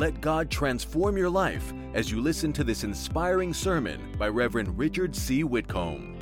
Let God transform your life as you listen to this inspiring sermon by Reverend Richard C. Whitcomb.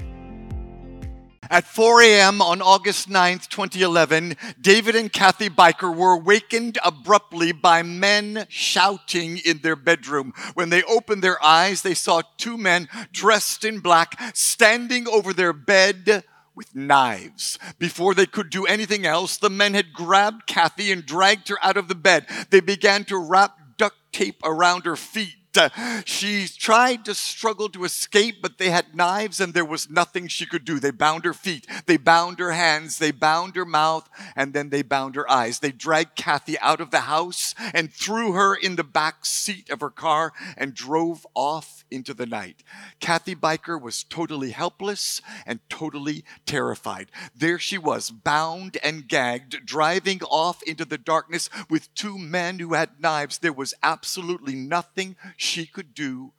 At 4 a.m. on August 9th, 2011, David and Kathy Biker were awakened abruptly by men shouting in their bedroom. When they opened their eyes, they saw two men dressed in black standing over their bed with knives. Before they could do anything else, the men had grabbed Kathy and dragged her out of the bed. They began to wrap duct tape around her feet uh, she tried to struggle to escape, but they had knives and there was nothing she could do. They bound her feet, they bound her hands, they bound her mouth, and then they bound her eyes. They dragged Kathy out of the house and threw her in the back seat of her car and drove off into the night. Kathy Biker was totally helpless and totally terrified. There she was, bound and gagged, driving off into the darkness with two men who had knives. There was absolutely nothing she could do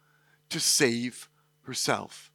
to save herself.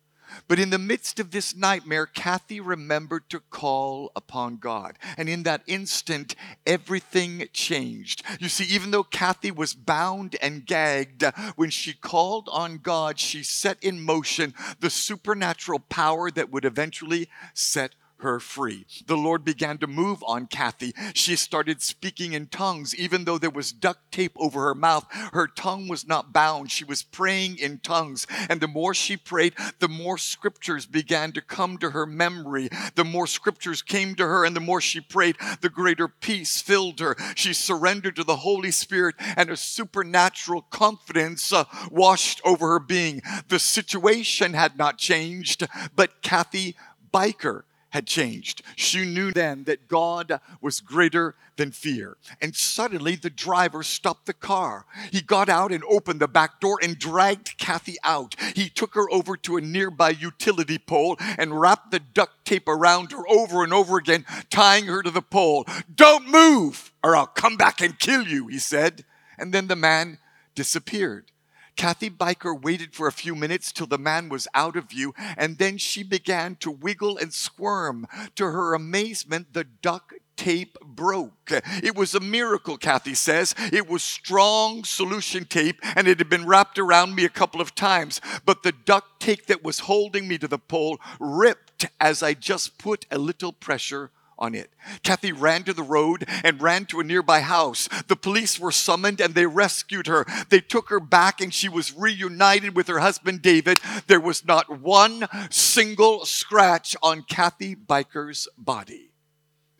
But in the midst of this nightmare, Kathy remembered to call upon God. And in that instant, everything changed. You see, even though Kathy was bound and gagged, when she called on God, she set in motion the supernatural power that would eventually set her free. The Lord began to move on Kathy. She started speaking in tongues, even though there was duct tape over her mouth. Her tongue was not bound. She was praying in tongues. And the more she prayed, the more scriptures began to come to her memory. The more scriptures came to her, and the more she prayed, the greater peace filled her. She surrendered to the Holy Spirit, and a supernatural confidence uh, washed over her being. The situation had not changed, but Kathy Biker had changed. She knew then that God was greater than fear. And suddenly the driver stopped the car. He got out and opened the back door and dragged Kathy out. He took her over to a nearby utility pole and wrapped the duct tape around her over and over again, tying her to the pole. Don't move or I'll come back and kill you, he said. And then the man disappeared. Kathy Biker waited for a few minutes till the man was out of view, and then she began to wiggle and squirm. To her amazement, the duct tape broke. It was a miracle, Kathy says. It was strong solution tape and it had been wrapped around me a couple of times, but the duct tape that was holding me to the pole ripped as I just put a little pressure on it. Kathy ran to the road and ran to a nearby house. The police were summoned and they rescued her. They took her back and she was reunited with her husband David. There was not one single scratch on Kathy Biker's body.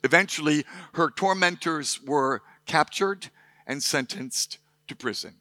Eventually, her tormentors were captured and sentenced to prison.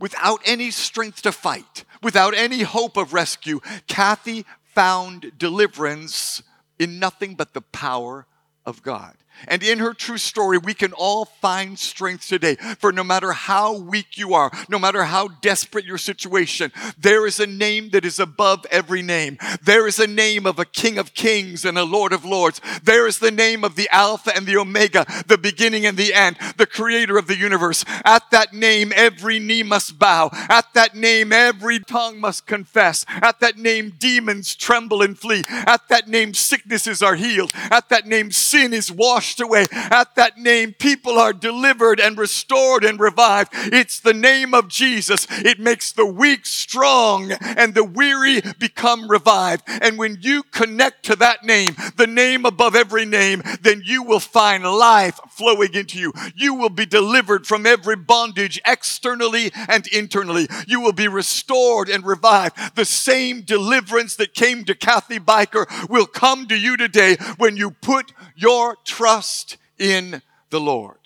Without any strength to fight, without any hope of rescue, Kathy found deliverance in nothing but the power of God. And in her true story, we can all find strength today. For no matter how weak you are, no matter how desperate your situation, there is a name that is above every name. There is a name of a King of Kings and a Lord of Lords. There is the name of the Alpha and the Omega, the beginning and the end, the creator of the universe. At that name, every knee must bow. At that name, every tongue must confess. At that name, demons tremble and flee. At that name, sicknesses are healed. At that name, sin is washed washed away. At that name, people are delivered and restored and revived. It's the name of Jesus. It makes the weak strong and the weary become revived. And when you connect to that name, the name above every name, then you will find life flowing into you. You will be delivered from every bondage externally and internally. You will be restored and revived. The same deliverance that came to Kathy Biker will come to you today when you put your trust in the Lord.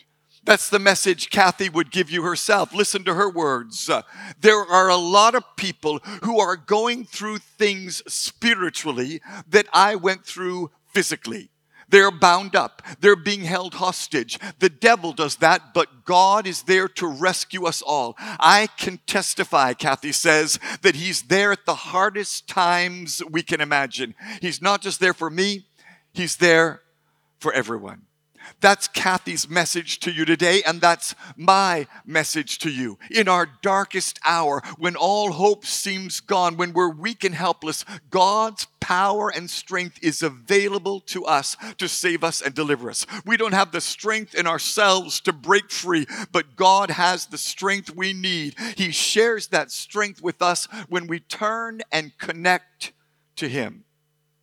That's the message Kathy would give you herself. Listen to her words. Uh, there are a lot of people who are going through things spiritually that I went through physically. They're bound up. They're being held hostage. The devil does that, but God is there to rescue us all. I can testify, Kathy says, that He's there at the hardest times we can imagine. He's not just there for me, He's there for everyone. That's Kathy's message to you today, and that's my message to you. In our darkest hour, when all hope seems gone, when we're weak and helpless, God's power and strength is available to us to save us and deliver us. We don't have the strength in ourselves to break free, but God has the strength we need. He shares that strength with us when we turn and connect to Him.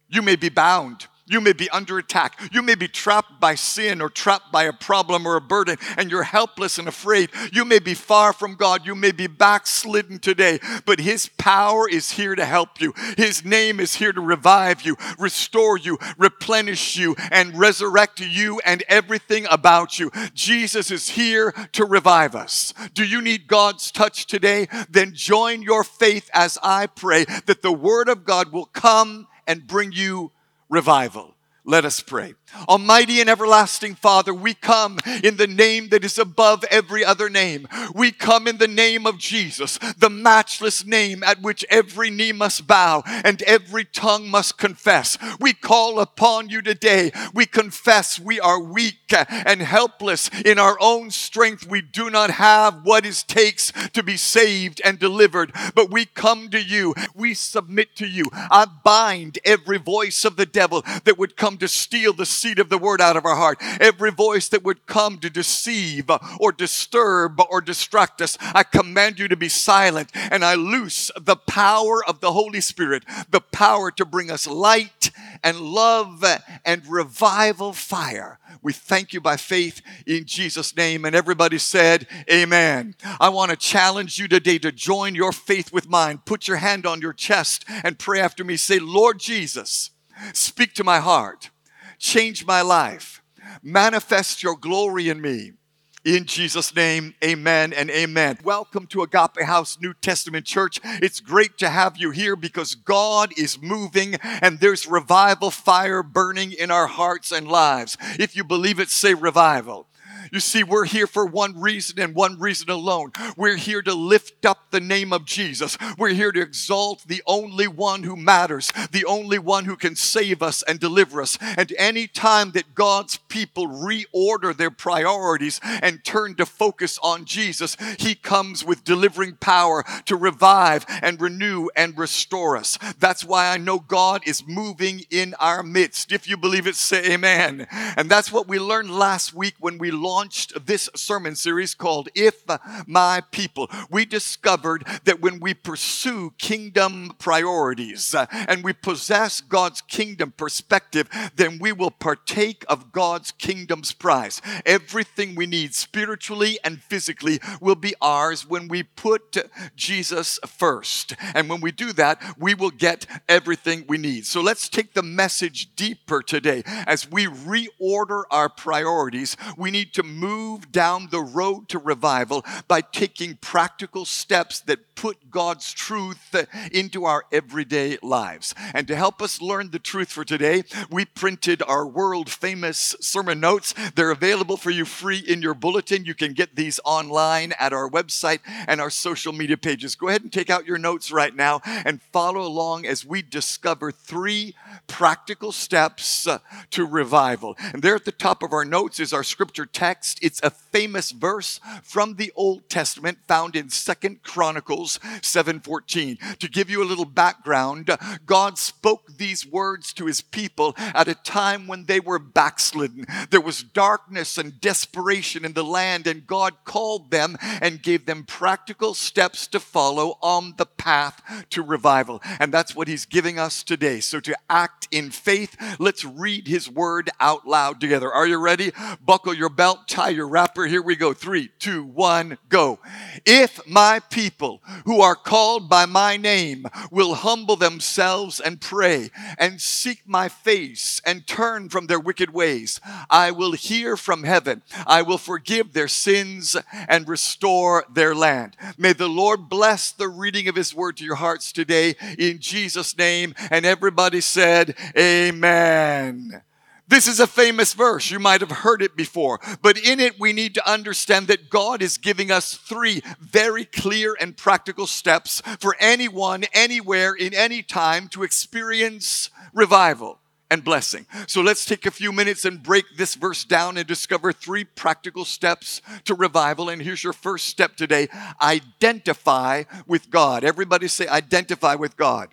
You may be bound you may be under attack. You may be trapped by sin or trapped by a problem or a burden, and you're helpless and afraid. You may be far from God. You may be backslidden today, but His power is here to help you. His name is here to revive you, restore you, replenish you, and resurrect you and everything about you. Jesus is here to revive us. Do you need God's touch today? Then join your faith as I pray that the Word of God will come and bring you revival. Let us pray. Almighty and everlasting Father, we come in the name that is above every other name. We come in the name of Jesus, the matchless name at which every knee must bow and every tongue must confess. We call upon you today. We confess we are weak and helpless in our own strength. We do not have what it takes to be saved and delivered, but we come to you. We submit to you. I bind every voice of the devil that would come to steal the seed of the word out of our heart. Every voice that would come to deceive or disturb or distract us, I command you to be silent and I loose the power of the Holy Spirit, the power to bring us light and love and revival fire. We thank you by faith in Jesus' name. And everybody said, Amen. I want to challenge you today to join your faith with mine. Put your hand on your chest and pray after me. Say, Lord Jesus, speak to my heart change my life. Manifest your glory in me. In Jesus' name, amen and amen. Welcome to Agape House New Testament Church. It's great to have you here because God is moving and there's revival fire burning in our hearts and lives. If you believe it, say revival. You see, we're here for one reason and one reason alone. We're here to lift up the name of Jesus. We're here to exalt the only one who matters, the only one who can save us and deliver us. And any time that God's people reorder their priorities and turn to focus on Jesus, He comes with delivering power to revive and renew and restore us. That's why I know God is moving in our midst. If you believe it, say amen. And that's what we learned last week when we launched launched this sermon series called If My People. We discovered that when we pursue kingdom priorities uh, and we possess God's kingdom perspective, then we will partake of God's kingdom's prize. Everything we need spiritually and physically will be ours when we put Jesus first. And when we do that, we will get everything we need. So let's take the message deeper today. As we reorder our priorities, we need to move down the road to revival by taking practical steps that put God's truth uh, into our everyday lives. And to help us learn the truth for today, we printed our world famous sermon notes. They're available for you free in your bulletin. You can get these online at our website and our social media pages. Go ahead and take out your notes right now and follow along as we discover three practical steps uh, to revival. And there at the top of our notes is our scripture text. It's a famous verse from the Old Testament found in Second Chronicles 7:14. To give you a little background, uh, God spoke these words to his people at a time when they were backslidden. There was darkness and desperation in the land and God called them and gave them practical steps to follow on the path to revival. And that's what he's giving us today. So to act in faith, let's read his word out loud together. Are you ready? Buckle your belt, tie your wrapper. Here we go. Three, two, one, go. If my people who are called by my name will humble themselves and pray and seek my face and turn from their wicked ways, I will hear from heaven. I will forgive their sins and restore their land. May the Lord bless the reading of his word to your hearts today in Jesus' name. And everybody said, Amen. This is a famous verse. You might have heard it before, but in it we need to understand that God is giving us three very clear and practical steps for anyone, anywhere, in any time to experience revival. and blessing. So let's take a few minutes and break this verse down and discover three practical steps to revival. And here's your first step today identify with God. Everybody say, identify with God.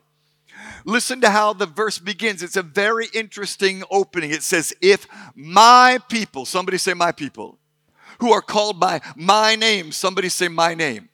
Listen to how the verse begins. It's a very interesting opening. It says, If my people, somebody say, my people, who are called by my name, somebody say, my name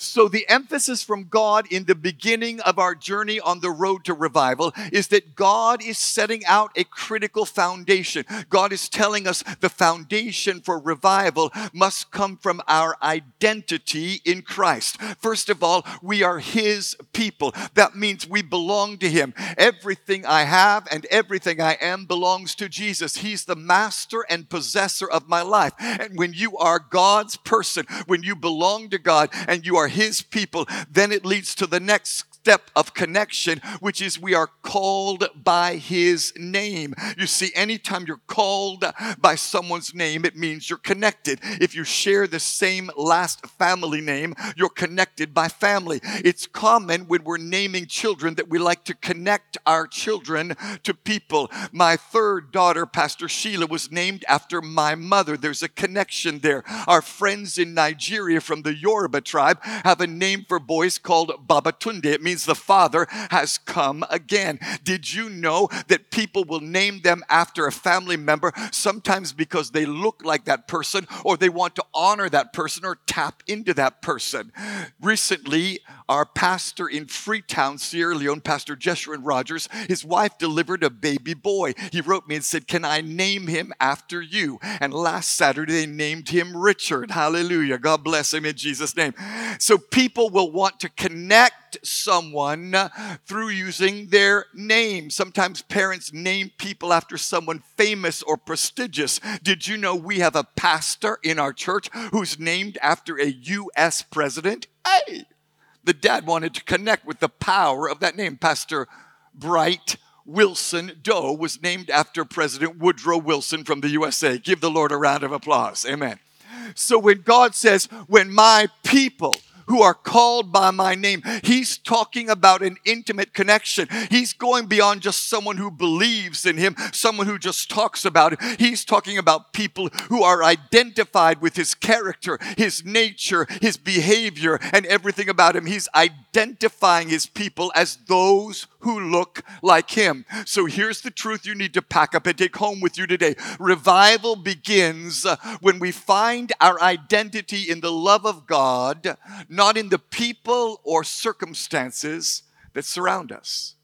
so, the emphasis from God in the beginning of our journey on the road to revival is that God is setting out a critical foundation. God is telling us the foundation for revival must come from our identity in Christ. First of all, we are His people. That means we belong to Him. Everything I have and everything I am belongs to Jesus. He's the master and possessor of my life. And when you are God's person, when you belong to God and you are are His people, then it leads to the next step of connection, which is we are called by His name. You see, anytime you're called by someone's name, it means you're connected. If you share the same last family name, you're connected by family. It's common when we're naming children that we like to connect our children to people. My third daughter, Pastor Sheila, was named after my mother. There's a connection there. Our friends in Nigeria from the Yoruba tribe have a name for boys called Babatunde. It means means the Father has come again. Did you know that people will name them after a family member, sometimes because they look like that person or they want to honor that person or tap into that person? Recently, our pastor in Freetown, Sierra Leone, Pastor Jeshurun Rogers, his wife delivered a baby boy. He wrote me and said, Can I name him after you? And last Saturday, they named him Richard. Hallelujah. God bless him in Jesus' name. So people will want to connect someone someone through using their name. Sometimes parents name people after someone famous or prestigious. Did you know we have a pastor in our church who's named after a U.S. president? Hey! The dad wanted to connect with the power of that name. Pastor Bright Wilson Doe was named after President Woodrow Wilson from the USA. Give the Lord a round of applause. Amen. So when God says, when my people, who are called by my name. He's talking about an intimate connection. He's going beyond just someone who believes in him, someone who just talks about it. He's talking about people who are identified with his character, his nature, his behavior, and everything about him. He's identifying his people as those who look like him. So here's the truth you need to pack up and take home with you today. Revival begins when we find our identity in the love of God, not in the people or circumstances that surround us.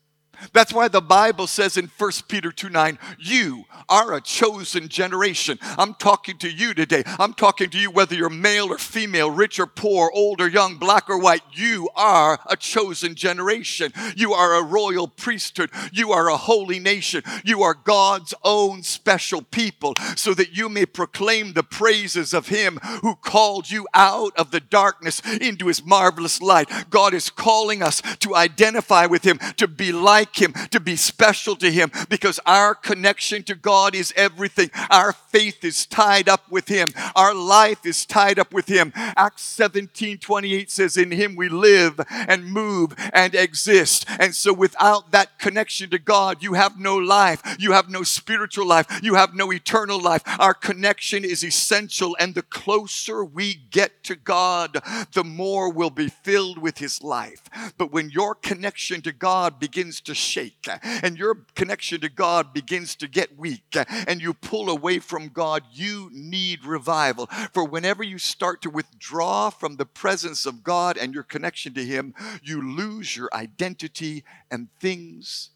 That's why the Bible says in 1 Peter 2 9, you are a chosen generation. I'm talking to you today. I'm talking to you whether you're male or female, rich or poor, old or young, black or white. You are a chosen generation. You are a royal priesthood. You are a holy nation. You are God's own special people so that you may proclaim the praises of Him who called you out of the darkness into His marvelous light. God is calling us to identify with Him, to be like like Him, to be special to Him, because our connection to God is everything. Our faith is tied up with Him, our life is tied up with Him. Acts 17 28 says, In Him we live and move and exist. And so, without that connection to God, you have no life, you have no spiritual life, you have no eternal life. Our connection is essential, and the closer we get to God, the more we'll be filled with His life. But when your connection to God begins to shake and your connection to God begins to get weak and you pull away from God, you need revival. For whenever you start to withdraw from the presence of God and your connection to Him, you lose your identity and things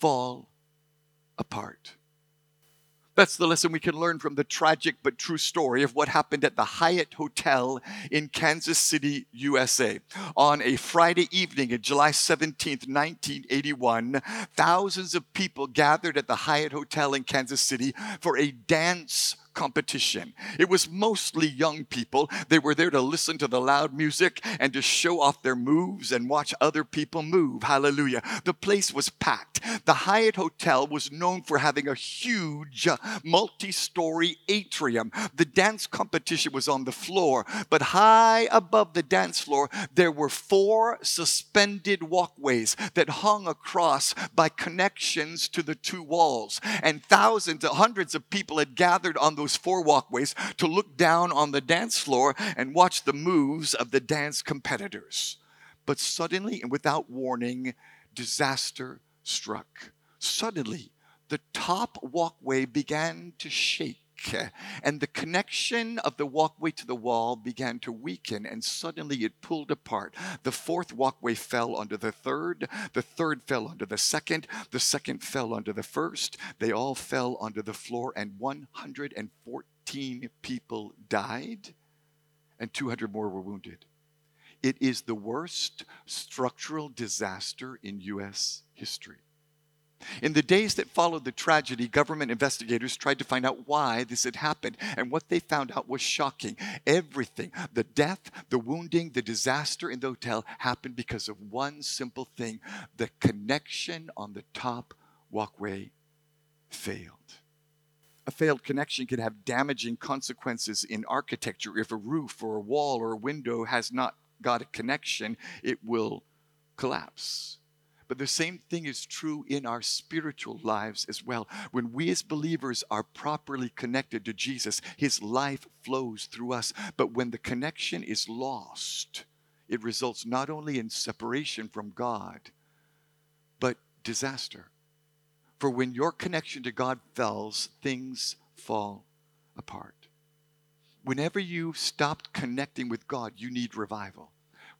fall apart. That's the lesson we can learn from the tragic but true story of what happened at the Hyatt Hotel in Kansas City, USA. On a Friday evening of July 17th, 1981, thousands of people gathered at the Hyatt Hotel in Kansas City for a dance competition. It was mostly young people. They were there to listen to the loud music and to show off their moves and watch other people move. Hallelujah. The place was packed. The Hyatt Hotel was known for having a huge uh, multi story atrium. The dance competition was on the floor, but high above the dance floor, there were four suspended walkways that hung across by connections to the two walls. And thousands, hundreds of people had gathered on four walkways to look down on the dance floor and watch the moves of the dance competitors. But suddenly and without warning, disaster struck. Suddenly, the top walkway began to shake and the connection of the walkway to the wall began to weaken, and suddenly it pulled apart. The fourth walkway fell under the third, the third fell under the second, the second fell under the first. They all fell under the floor, and 114 people died, and 200 more were wounded. It is the worst structural disaster in U.S. history. In the days that followed the tragedy, government investigators tried to find out why this had happened, and what they found out was shocking. Everything the death, the wounding, the disaster in the hotel happened because of one simple thing the connection on the top walkway failed. A failed connection can have damaging consequences in architecture. If a roof or a wall or a window has not got a connection, it will collapse. But the same thing is true in our spiritual lives as well. When we as believers are properly connected to Jesus, His life flows through us. But when the connection is lost, it results not only in separation from God, but disaster. For when your connection to God fails, things fall apart. Whenever you stopped connecting with God, you need revival.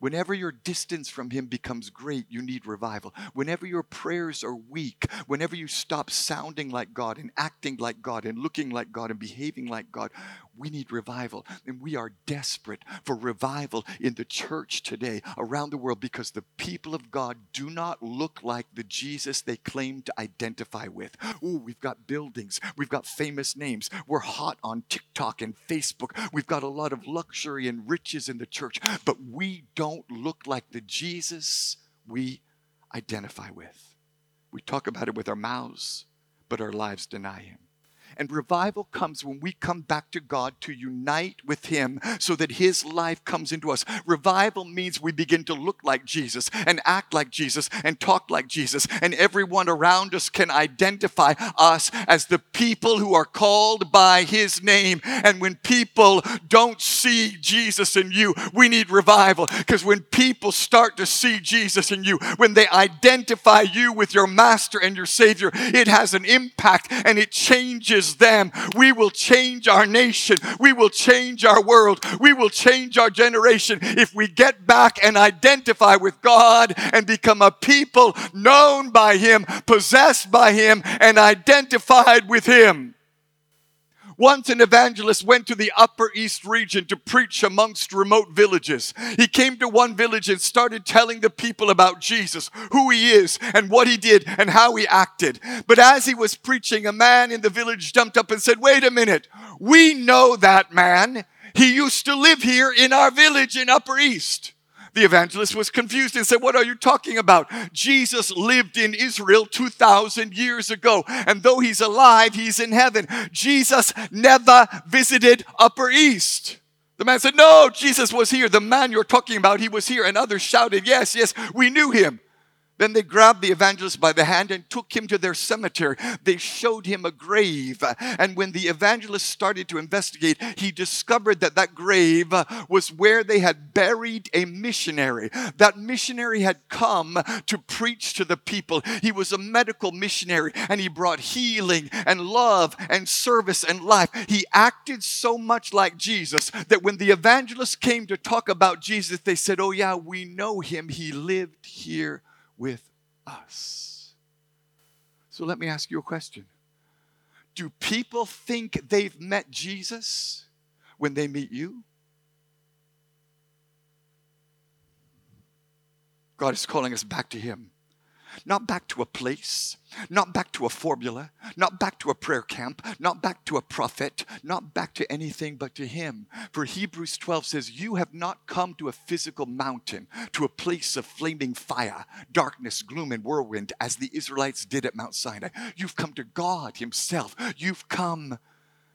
Whenever your distance from Him becomes great, you need revival. Whenever your prayers are weak, whenever you stop sounding like God and acting like God and looking like God and behaving like God, we need revival. And we are desperate for revival in the church today around the world because the people of God do not look like the Jesus they claim to identify with. Ooh, we've got buildings, we've got famous names, we're hot on TikTok and Facebook, we've got a lot of luxury and riches in the church, but we don't don't look like the Jesus we identify with. We talk about it with our mouths, but our lives deny Him. And revival comes when we come back to God to unite with Him so that His life comes into us. Revival means we begin to look like Jesus and act like Jesus and talk like Jesus, and everyone around us can identify us as the people who are called by His name. And when people don't see Jesus in you, we need revival because when people start to see Jesus in you, when they identify you with your Master and your Savior, it has an impact and it changes them, we will change our nation. We will change our world. We will change our generation if we get back and identify with God and become a people known by Him, possessed by Him, and identified with Him. Once an evangelist went to the Upper East region to preach amongst remote villages. He came to one village and started telling the people about Jesus, who he is, and what he did, and how he acted. But as he was preaching, a man in the village jumped up and said, Wait a minute, we know that man. He used to live here in our village in Upper East. The evangelist was confused and said, What are you talking about? Jesus lived in Israel 2,000 years ago, and though he's alive, he's in heaven. Jesus never visited Upper East. The man said, No, Jesus was here. The man you're talking about, he was here. And others shouted, Yes, yes, we knew him. Then they grabbed the evangelist by the hand and took him to their cemetery. They showed him a grave. And when the evangelist started to investigate, he discovered that that grave was where they had buried a missionary. That missionary had come to preach to the people. He was a medical missionary and he brought healing and love and service and life. He acted so much like Jesus that when the evangelist came to talk about Jesus, they said, Oh, yeah, we know him. He lived here with us. So let me ask you a question Do people think they've met Jesus when they meet you? God is calling us back to Him. Not back to a place, not back to a formula, not back to a prayer camp, not back to a prophet, not back to anything but to Him. For Hebrews 12 says, You have not come to a physical mountain, to a place of flaming fire, darkness, gloom, and whirlwind, as the Israelites did at Mount Sinai. You've come to God Himself. You've come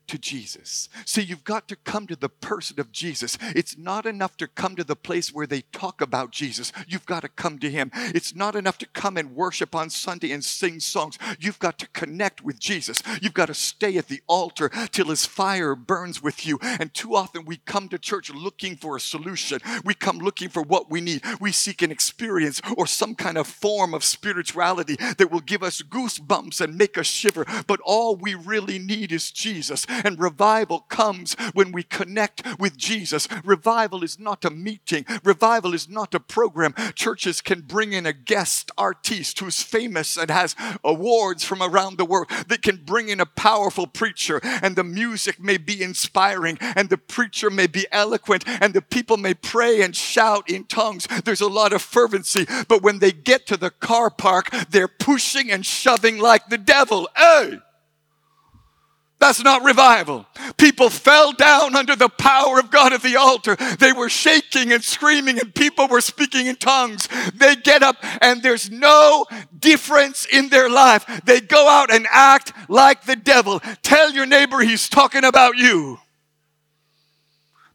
to Jesus. See, you've got to come to the person of Jesus. It's not enough to come to the place where they talk about Jesus. You've got to come to Him. It's not enough to come and worship on Sunday and sing songs. You've got to connect with Jesus. You've got to stay at the altar till His fire burns with you. And too often we come to church looking for a solution. We come looking for what we need. We seek an experience or some kind of form of spirituality that will give us goosebumps and make us shiver. But all we really need is Jesus. And revival comes when we connect with Jesus. Revival is not a meeting, revival is not a program. Churches can bring in a guest artiste who's famous and has awards from around the world. They can bring in a powerful preacher, and the music may be inspiring, and the preacher may be eloquent, and the people may pray and shout in tongues. There's a lot of fervency, but when they get to the car park, they're pushing and shoving like the devil. Hey! That's not revival. People fell down under the power of God at the altar. They were shaking and screaming, and people were speaking in tongues. They get up, and there's no difference in their life. They go out and act like the devil. Tell your neighbor he's talking about you.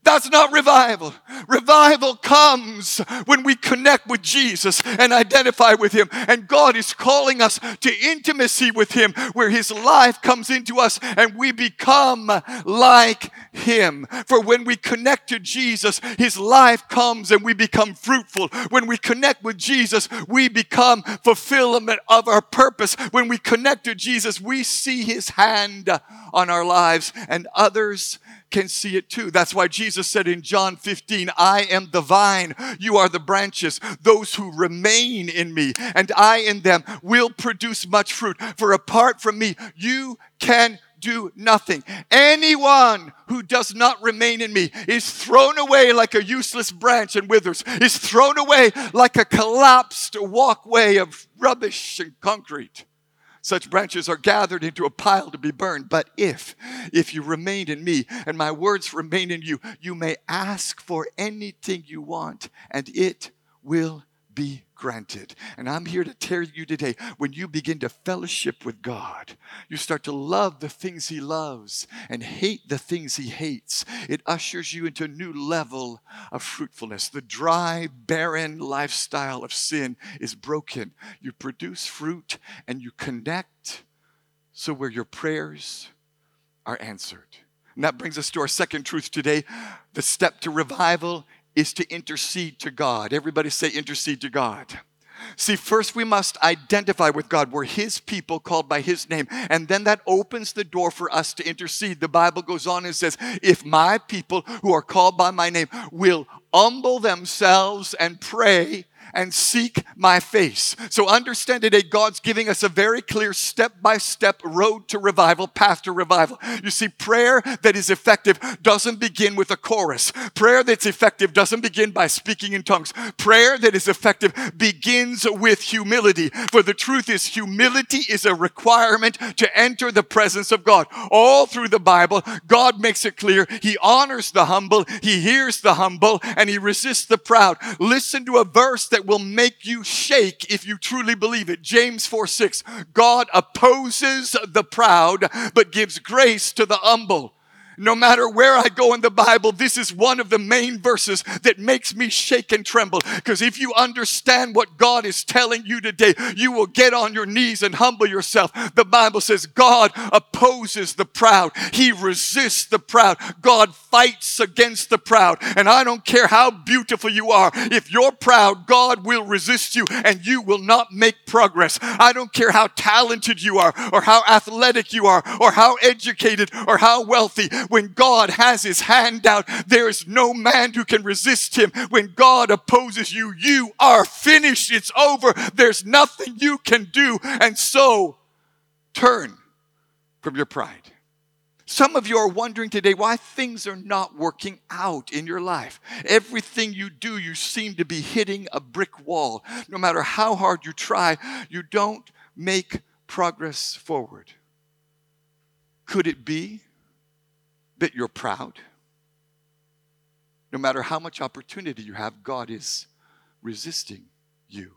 That's not revival. Revival comes when we connect with Jesus and identify with Him. And God is calling us to intimacy with Him where His life comes into us and we become like Him. For when we connect to Jesus, His life comes and we become fruitful. When we connect with Jesus, we become fulfillment of our purpose. When we connect to Jesus, we see His hand on our lives and others can see it too. That's why Jesus said in John 15, I am the vine, you are the branches. Those who remain in me and I in them will produce much fruit. For apart from me, you can do nothing. Anyone who does not remain in me is thrown away like a useless branch and withers, is thrown away like a collapsed walkway of rubbish and concrete such branches are gathered into a pile to be burned. But if, if you remain in me and my words remain in you, you may ask for anything you want and it will be granted. And I'm here to tell you today when you begin to fellowship with God, you start to love the things He loves and hate the things He hates. It ushers you into a new level of fruitfulness. The dry, barren lifestyle of sin is broken. You produce fruit and you connect so where your prayers are answered. And that brings us to our second truth today. The step to revival is to intercede to God. Everybody say, intercede to God. See, first we must identify with God. We're His people called by His name. And then that opens the door for us to intercede. The Bible goes on and says, If my people who are called by my name will humble themselves and pray and seek my face. So understand today, God's giving us a very clear step by step road to revival, path to revival. You see, prayer that is effective doesn't begin with a chorus. Prayer that's effective doesn't begin by speaking in tongues. Prayer that is effective begins with humility. For the truth is, humility is a requirement to enter the presence of God. All through the Bible, God makes it clear He honors the humble, He hears the humble, and He resists the proud. Listen to a verse that that will make you shake if you truly believe it. James 4 6. God opposes the proud, but gives grace to the humble. No matter where I go in the Bible, this is one of the main verses that makes me shake and tremble. Because if you understand what God is telling you today, you will get on your knees and humble yourself. The Bible says God opposes the proud, He resists the proud. God fights against the proud. And I don't care how beautiful you are, if you're proud, God will resist you and you will not make progress. I don't care how talented you are, or how athletic you are, or how educated, or how wealthy when God has his hand out, there is no man who can resist him. When God opposes you, you are finished. It's over. There's nothing you can do. And so turn from your pride. Some of you are wondering today why things are not working out in your life. Everything you do, you seem to be hitting a brick wall. No matter how hard you try, you don't make progress forward. Could it be that you're proud? No matter how much opportunity you have, God is resisting you.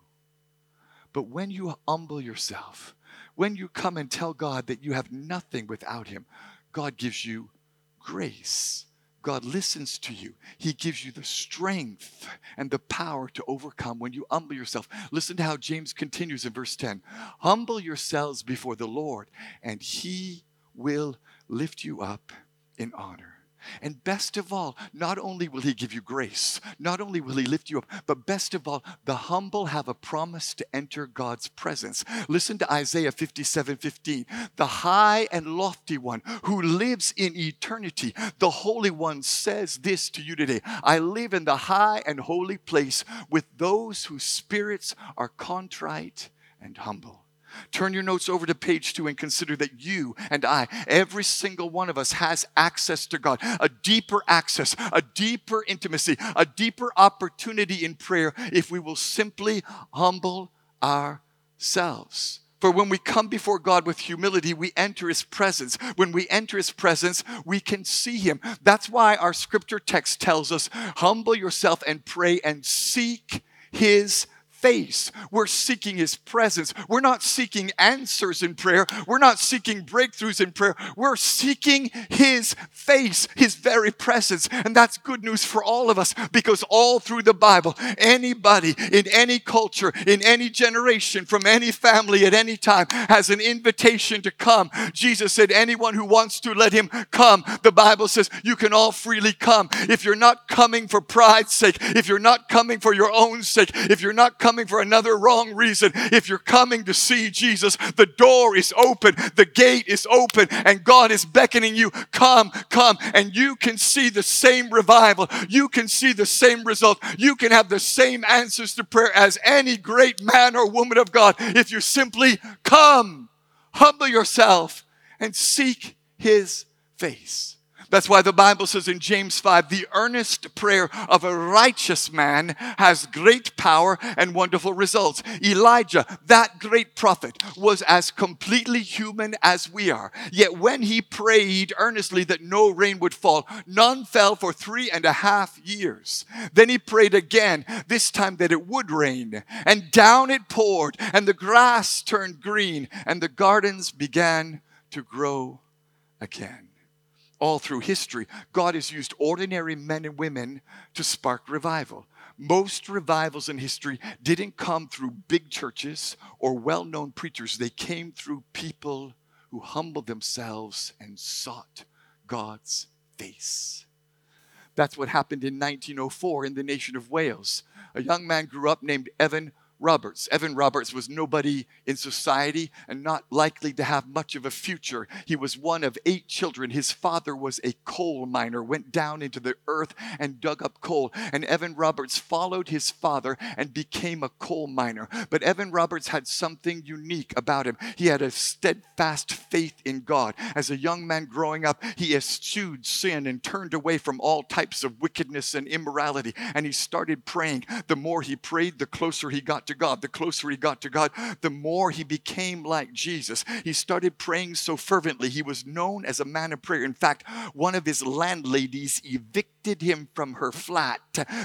But when you humble yourself, when you come and tell God that you have nothing without Him, God gives you grace. God listens to you. He gives you the strength and the power to overcome when you humble yourself. Listen to how James continues in verse 10 Humble yourselves before the Lord, and He will lift you up in honor. And best of all, not only will He give you grace, not only will He lift you up, but best of all, the humble have a promise to enter God's presence. Listen to Isaiah 57 15. The high and lofty one who lives in eternity, the Holy One says this to you today I live in the high and holy place with those whose spirits are contrite and humble. Turn your notes over to page two and consider that you and I, every single one of us, has access to God, a deeper access, a deeper intimacy, a deeper opportunity in prayer if we will simply humble ourselves. For when we come before God with humility, we enter His presence. When we enter His presence, we can see Him. That's why our scripture text tells us humble yourself and pray and seek His face. We're seeking His presence. We're not seeking answers in prayer. We're not seeking breakthroughs in prayer. We're seeking His face, His very presence. And that's good news for all of us because all through the Bible, anybody in any culture, in any generation, from any family at any time has an invitation to come. Jesus said, Anyone who wants to, let him come. The Bible says, You can all freely come. If you're not coming for pride's sake, if you're not coming for your own sake, if you're not coming coming for another wrong reason. If you're coming to see Jesus, the door is open, the gate is open, and God is beckoning you, come, come. And you can see the same revival. You can see the same result. You can have the same answers to prayer as any great man or woman of God if you simply come, humble yourself, and seek his face. That's why the Bible says in James 5 the earnest prayer of a righteous man has great power and wonderful results. Elijah, that great prophet, was as completely human as we are. Yet when he prayed earnestly that no rain would fall, none fell for three and a half years. Then he prayed again, this time that it would rain. And down it poured, and the grass turned green, and the gardens began to grow again all through history, God has used ordinary men and women to spark revival. Most revivals in history didn't come through big churches or well known preachers, they came through people who humbled themselves and sought God's face. That's what happened in 1904 in the nation of Wales. A young man grew up named Evan Roberts. Evan Roberts was nobody in society and not likely to have much of a future. He was one of eight children. His father was a coal miner, went down into the earth and dug up coal. And Evan Roberts followed his father and became a coal miner. But Evan Roberts had something unique about him. He had a steadfast faith in God. As a young man growing up, he eschewed sin and turned away from all types of wickedness and immorality. And he started praying. The more he prayed, the closer he got to God, the closer he got to God, the more he became like Jesus. He started praying so fervently. He was known as a man of prayer. In fact, one of his landladies evicted him from her flat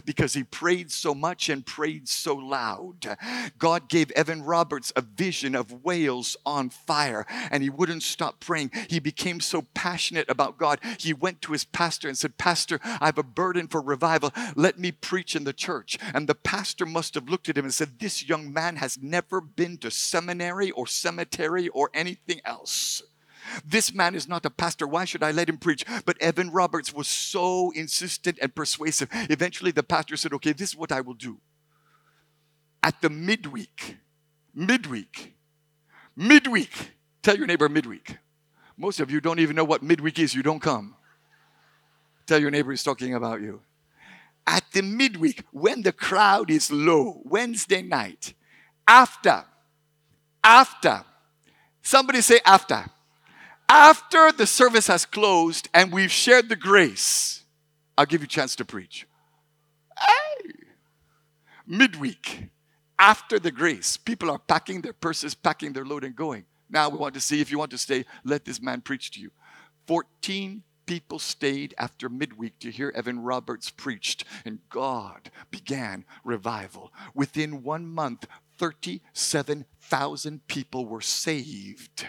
because he prayed so much and prayed so loud. God gave Evan Roberts a vision of Wales on fire, and he wouldn't stop praying. He became so passionate about God. He went to his pastor and said, Pastor, I have a burden for revival. Let me preach in the church. And the pastor must have looked at him and said, This this young man has never been to seminary or cemetery or anything else. This man is not a pastor. Why should I let him preach? But Evan Roberts was so insistent and persuasive. Eventually, the pastor said, Okay, this is what I will do. At the midweek, midweek, midweek, tell your neighbor midweek. Most of you don't even know what midweek is, you don't come. Tell your neighbor he's talking about you at the midweek when the crowd is low, Wednesday night, after, after, somebody say after, after the service has closed and we've shared the grace, I'll give you a chance to preach. Hey! Midweek, after the grace, people are packing their purses, packing their load, and going. Now we want to see if you want to stay, let this man preach to you. 14 people stayed after midweek to hear Evan Roberts preached, and God began revival. Within one month, 37,000 people were saved.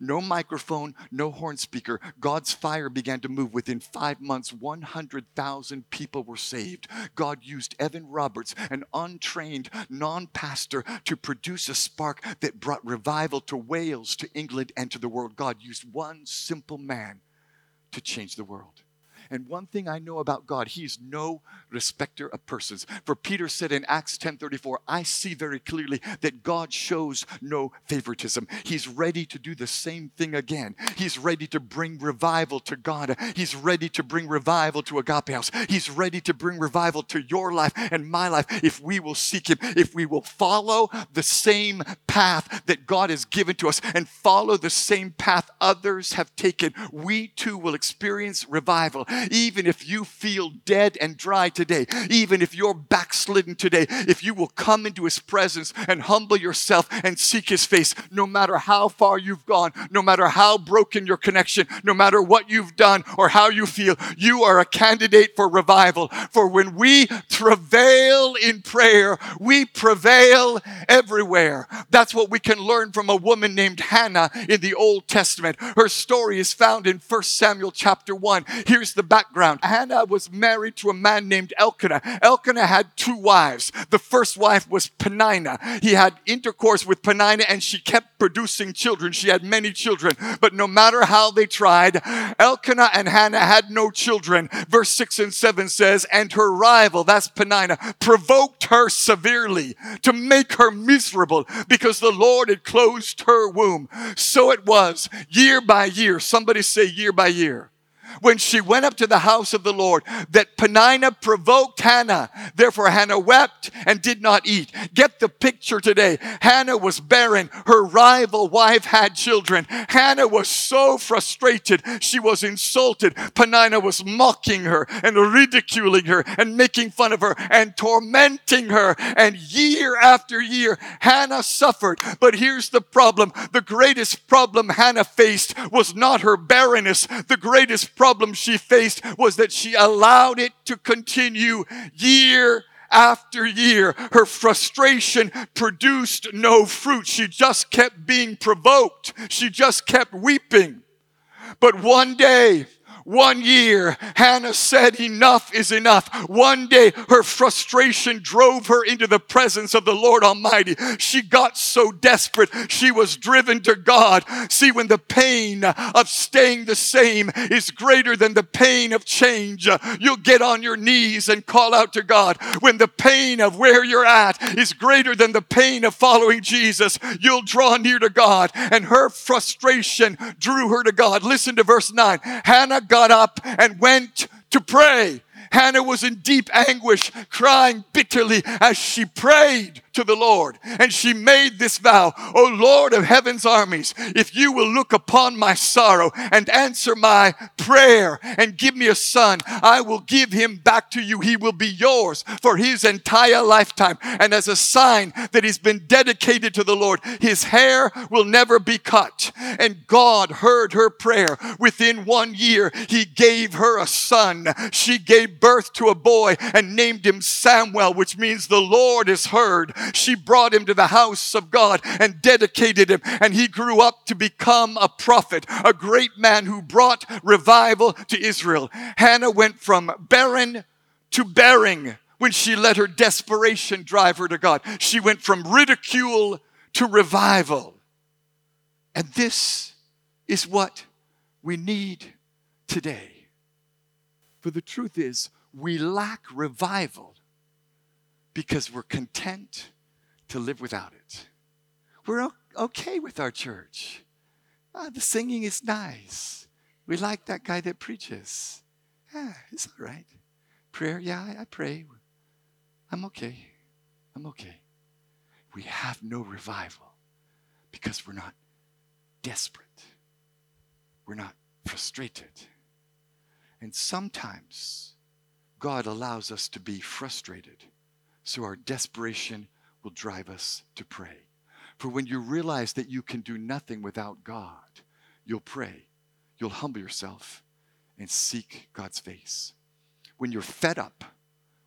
No microphone, no horn speaker. God's fire began to move. Within five months, 100,000 people were saved. God used Evan Roberts, an untrained non pastor, to produce a spark that brought revival to Wales, to England, and to the world. God used one simple man to change the world. And one thing I know about God, He's no respecter of persons. For Peter said in Acts 10:34, I see very clearly that God shows no favoritism. He's ready to do the same thing again. He's ready to bring revival to God. He's ready to bring revival to Agape House. He's ready to bring revival to your life and my life if we will seek Him, if we will follow the same path that God has given to us and follow the same path others have taken. We too will experience revival even if you feel dead and dry today, even if you're backslidden today, if you will come into His presence and humble yourself and seek His face, no matter how far you've gone, no matter how broken your connection, no matter what you've done or how you feel, you are a candidate for revival. For when we travail in prayer, we prevail everywhere. That's what we can learn from a woman named Hannah in the Old Testament. Her story is found in 1 Samuel chapter 1. Here's the background. Hannah was married to a man named Elkanah. Elkanah had two wives. The first wife was Peninnah. He had intercourse with Peninnah and she kept producing children. She had many children. But no matter how they tried, Elkanah and Hannah had no children. Verse 6 and 7 says, And her rival, that's Peninnah, provoked her severely to make her miserable because the Lord had closed her womb. So it was year by year. Somebody say year by year when she went up to the house of the Lord that Peninnah provoked Hannah. Therefore, Hannah wept and did not eat. Get the picture today. Hannah was barren. Her rival wife had children. Hannah was so frustrated. She was insulted. Peninnah was mocking her and ridiculing her and making fun of her and tormenting her. And year after year, Hannah suffered. But here's the problem. The greatest problem Hannah faced was not her barrenness. The greatest problem she faced was that she allowed it to continue year after year. Her frustration produced no fruit. She just kept being provoked. She just kept weeping. But one day, one year, Hannah said, Enough is enough. One day, her frustration drove her into the presence of the Lord Almighty. She got so desperate, she was driven to God. See, when the pain of staying the same is greater than the pain of change, you'll get on your knees and call out to God. When the pain of where you're at is greater than the pain of following Jesus, you'll draw near to God. And her frustration drew her to God. Listen to verse 9. Hannah got got up and went to pray. Hannah was in deep anguish, crying bitterly as she prayed to the Lord. And she made this vow, O Lord of heaven's armies, if you will look upon my sorrow and answer my prayer and give me a son, I will give him back to you. He will be yours for his entire lifetime. And as a sign that he's been dedicated to the Lord, his hair will never be cut. And God heard her prayer. Within one year, he gave her a son. She gave birth to a boy and named him Samuel, which means the Lord is heard she brought him to the house of God and dedicated him. And he grew up to become a prophet, a great man who brought revival to Israel. Hannah went from barren to bearing when she let her desperation drive her to God. She went from ridicule to revival. And this is what we need today. For the truth is, we lack revival because we're content to live without it. We're okay with our church. Ah, the singing is nice. We like that guy that preaches. Yeah, it's all right. Prayer, yeah, I, I pray. I'm okay. I'm okay. We have no revival because we're not desperate. we're not frustrated. And sometimes God allows us to be frustrated so our desperation will drive us to pray. For when you realize that you can do nothing without God, you'll pray, you'll humble yourself, and seek God's face. When you're fed up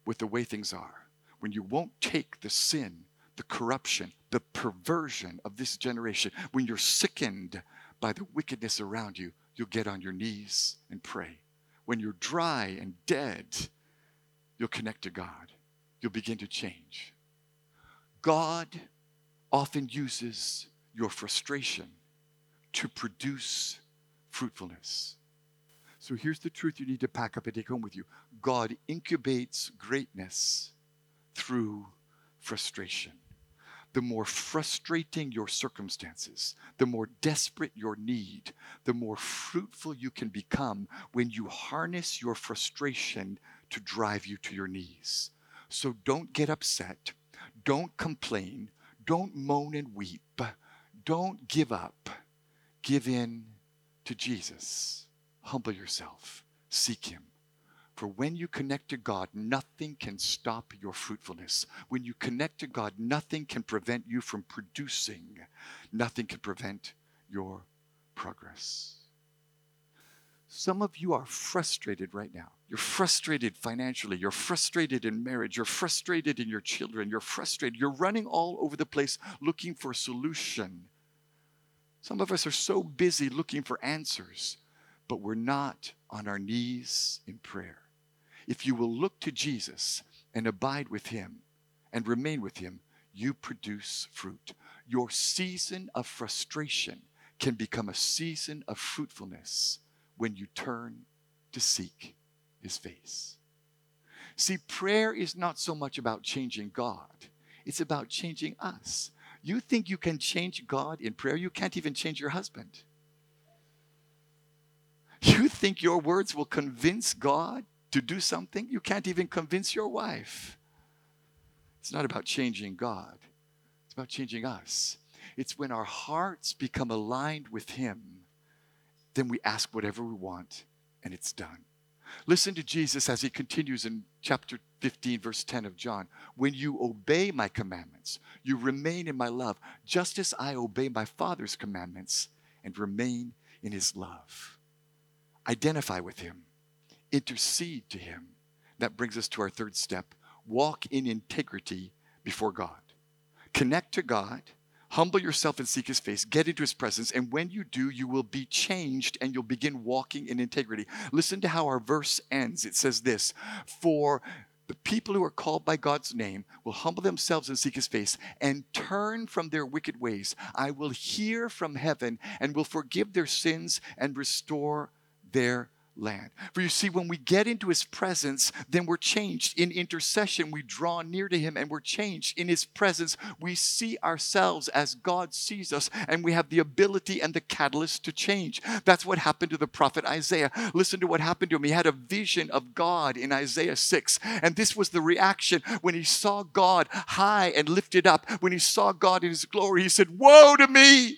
with the way things are, when you won't take the sin, the corruption, the perversion of this generation, when you're sickened by the wickedness around you, you'll get on your knees and pray. When you're dry and dead, you'll connect to God. You'll begin to change. God often uses your frustration to produce fruitfulness. So here's the truth you need to pack up and take home with you God incubates greatness through frustration. The more frustrating your circumstances, the more desperate your need, the more fruitful you can become when you harness your frustration to drive you to your knees. So don't get upset. Don't complain. Don't moan and weep. Don't give up. Give in to Jesus. Humble yourself. Seek Him. For when you connect to God, nothing can stop your fruitfulness. When you connect to God, nothing can prevent you from producing, nothing can prevent your progress. Some of you are frustrated right now. You're frustrated financially. You're frustrated in marriage. You're frustrated in your children. You're frustrated. You're running all over the place looking for a solution. Some of us are so busy looking for answers, but we're not on our knees in prayer. If you will look to Jesus and abide with Him and remain with Him, you produce fruit. Your season of frustration can become a season of fruitfulness when you turn to seek His face. See, prayer is not so much about changing God, it's about changing us. You think you can change God in prayer? You can't even change your husband. You think your words will convince God to do something? You can't even convince your wife. It's not about changing God, it's about changing us. It's when our hearts become aligned with Him, then we ask whatever we want, and it's done. Listen to Jesus as he continues in chapter 15, verse 10 of John. When you obey my commandments, you remain in my love, just as I obey my Father's commandments and remain in his love. Identify with him, intercede to him. That brings us to our third step walk in integrity before God. Connect to God Humble yourself and seek his face. Get into his presence. And when you do, you will be changed and you'll begin walking in integrity. Listen to how our verse ends. It says this For the people who are called by God's name will humble themselves and seek his face and turn from their wicked ways. I will hear from heaven and will forgive their sins and restore their land. For you see, when we get into his presence, then we're changed. In intercession, we draw near to him and we're changed. In his presence, we see ourselves as God sees us, and we have the ability and the catalyst to change. That's what happened to the prophet Isaiah. Listen to what happened to him. He had a vision of God in Isaiah 6, and this was the reaction when he saw God high and lifted up. When he saw God in his glory, he said, Woe to me!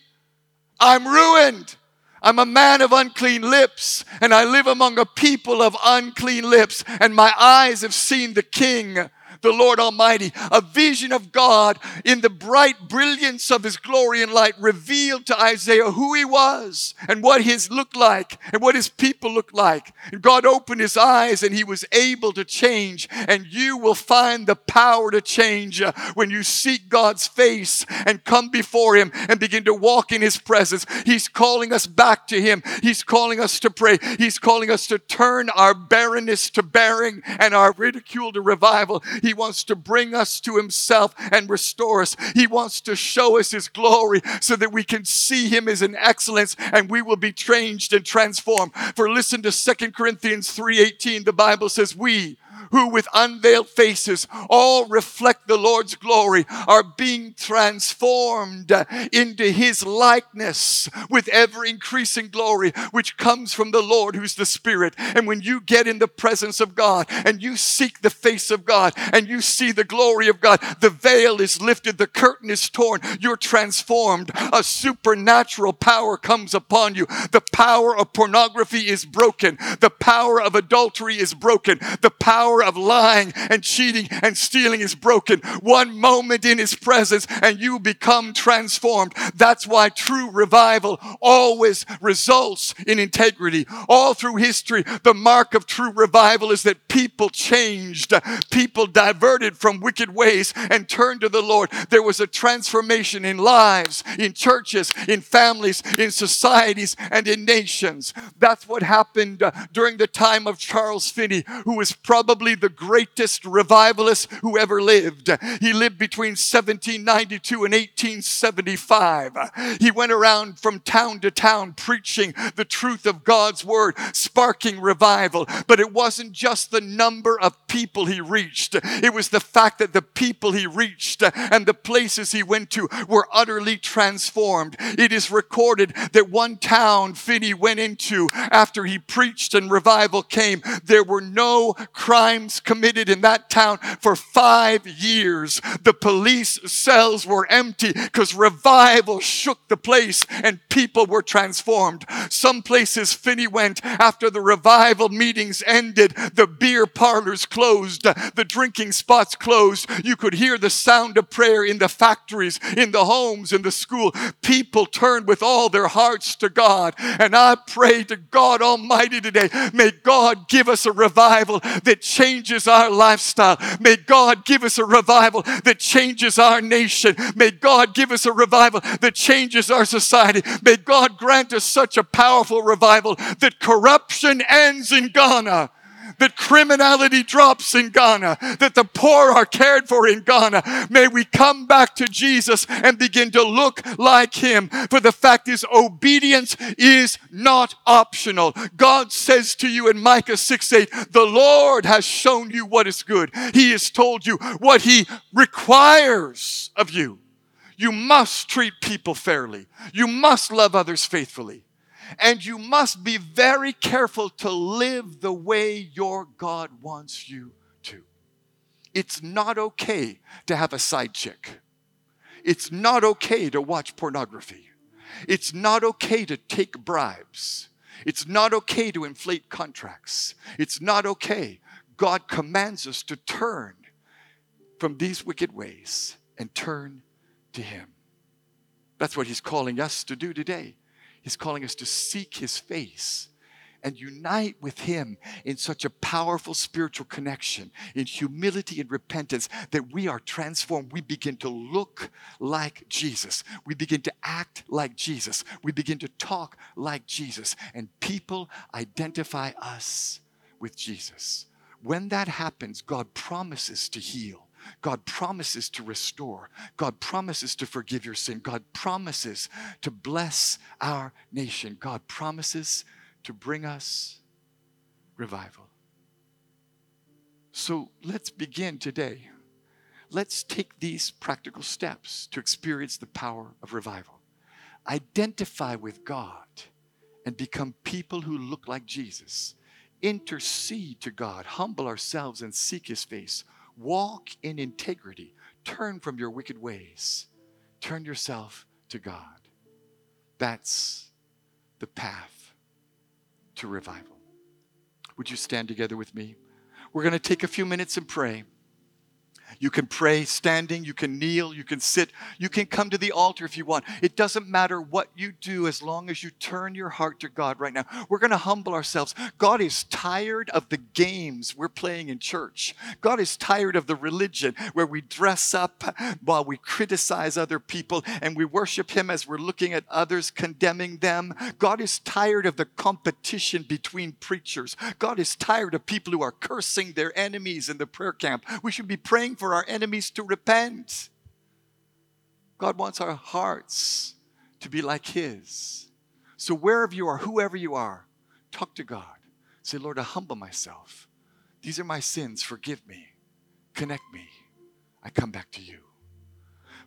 I'm ruined. I'm a man of unclean lips, and I live among a people of unclean lips, and my eyes have seen the King the Lord Almighty, a vision of God in the bright brilliance of His glory and light revealed to Isaiah who He was and what His looked like and what His people looked like. And God opened His eyes and He was able to change. And you will find the power to change uh, when you seek God's face and come before Him and begin to walk in His presence. He's calling us back to Him. He's calling us to pray. He's calling us to turn our barrenness to bearing and our ridicule to revival. He he wants to bring us to Himself and restore us. He wants to show us His glory so that we can see Him as an excellence and we will be changed and transformed. For listen to 2 Corinthians 3:18. The Bible says, We who with unveiled faces all reflect the Lord's glory are being transformed into his likeness with ever increasing glory, which comes from the Lord who's the Spirit. And when you get in the presence of God and you seek the face of God and you see the glory of God, the veil is lifted, the curtain is torn, you're transformed. A supernatural power comes upon you. The power of pornography is broken, the power of adultery is broken, the power of lying and cheating and stealing is broken. One moment in his presence and you become transformed. That's why true revival always results in integrity. All through history, the mark of true revival is that people changed, people diverted from wicked ways and turned to the Lord. There was a transformation in lives, in churches, in families, in societies, and in nations. That's what happened uh, during the time of Charles Finney, who was probably the greatest revivalist who ever lived. He lived between 1792 and 1875. He went around from town to town preaching the truth of God's word, sparking revival. But it wasn't just the number of people he reached, it was the fact that the people he reached and the places he went to were utterly transformed. It is recorded that one town Finney went into after he preached and revival came, there were no crimes committed in that town for five years. The police cells were empty because revival shook the place and people were transformed. Some places Finney went after the revival meetings ended, the beer parlors closed, the drinking spots closed. You could hear the sound of prayer in the factories, in the homes, in the school. People turned with all their hearts to God. And I pray to God Almighty today, may God give us a revival that changes our lifestyle. May God give us a revival that changes our nation. May God give us a revival that changes our society. May God grant us such a powerful revival that corruption ends in Ghana that criminality drops in Ghana, that the poor are cared for in Ghana. May we come back to Jesus and begin to look like Him. For the fact is, obedience is not optional. God says to you in Micah 6 8, the Lord has shown you what is good. He has told you what He requires of you. You must treat people fairly. You must love others faithfully. And you must be very careful to live the way your God wants you to. It's not okay to have a side chick. It's not okay to watch pornography. It's not okay to take bribes. It's not okay to inflate contracts. It's not okay. God commands us to turn from these wicked ways and turn to Him. That's what He's calling us to do today. He's calling us to seek His face and unite with Him in such a powerful spiritual connection, in humility and repentance, that we are transformed. We begin to look like Jesus. We begin to act like Jesus. We begin to talk like Jesus. And people identify us with Jesus. When that happens, God promises to heal. God promises to restore. God promises to forgive your sin. God promises to bless our nation. God promises to bring us revival. So let's begin today. Let's take these practical steps to experience the power of revival. Identify with God and become people who look like Jesus. Intercede to God, humble ourselves and seek His face Walk in integrity. Turn from your wicked ways. Turn yourself to God. That's the path to revival. Would you stand together with me? We're going to take a few minutes and pray. You can pray standing, you can kneel, you can sit, you can come to the altar if you want. It doesn't matter what you do as long as you turn your heart to God right now. We're going to humble ourselves. God is tired of the games we're playing in church. God is tired of the religion where we dress up while we criticize other people and we worship Him as we're looking at others, condemning them. God is tired of the competition between preachers. God is tired of people who are cursing their enemies in the prayer camp. We should be praying for our enemies to repent. God wants our hearts to be like His. So, wherever you are, whoever you are, talk to God. Say, Lord, I humble myself These are my sins. Forgive me. Connect me. I come back to you.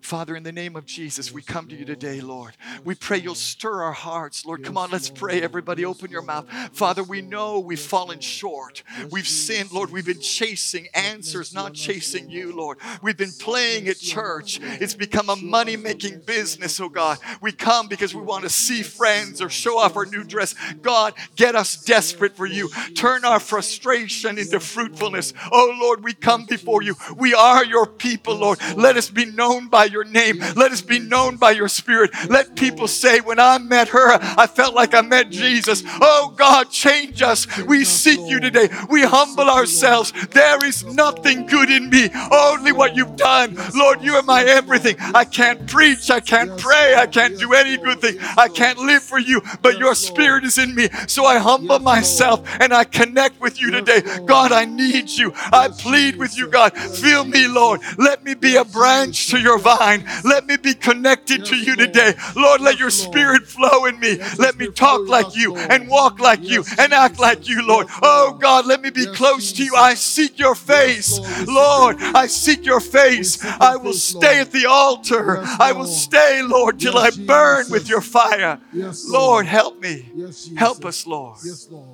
Father, in the name of Jesus, we come to you today, Lord. We pray you'll stir our hearts, Lord. Come on, let's pray. Everybody, open your mouth. Father, we know we've fallen short. We've sinned, Lord. We've been chasing answers, not chasing you, Lord. We've been playing at church. It's become a money making business, oh God. We come because we want to see friends or show off our new dress. God, get us desperate for you. Turn our frustration into fruitfulness. Oh Lord, we come before you. We are your people, Lord. Let us be known by your name. Let us be known by your spirit. Let people say, when I met her, I felt like I met Jesus. Oh God, change us. We seek you today. We humble ourselves. There is nothing good in me, only what you've done. Lord, you are my everything. I can't preach. I can't pray. I can't do any good thing. I can't live for you, but your spirit is in me. So I humble myself and I connect with you today. God, I need you. I plead with you, God. Fill me, Lord. Let me be a branch to your vine. Let me be connected to you today. Lord, let your spirit flow in me. Let me talk like you and walk like you and act like you, Lord. Oh God, let me be close to you. I seek your face. Lord, I seek your face. I will stay at the altar. I will stay, Lord, till I burn with your fire. Lord, help me. Help us, Lord.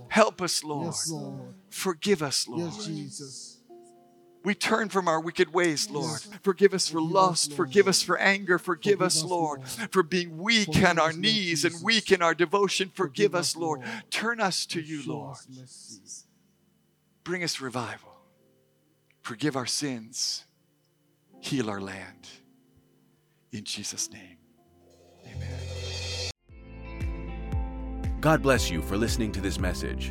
Help us, Lord. Forgive us, Lord. We turn from our wicked ways, Lord. Forgive us for lust. Forgive us for anger. Forgive us, Lord, for being weak on our knees and weak in our devotion. Forgive us, Lord. Turn us to you, Lord. Bring us revival. Forgive our sins. Heal our land. In Jesus' name, amen. God bless you for listening to this message.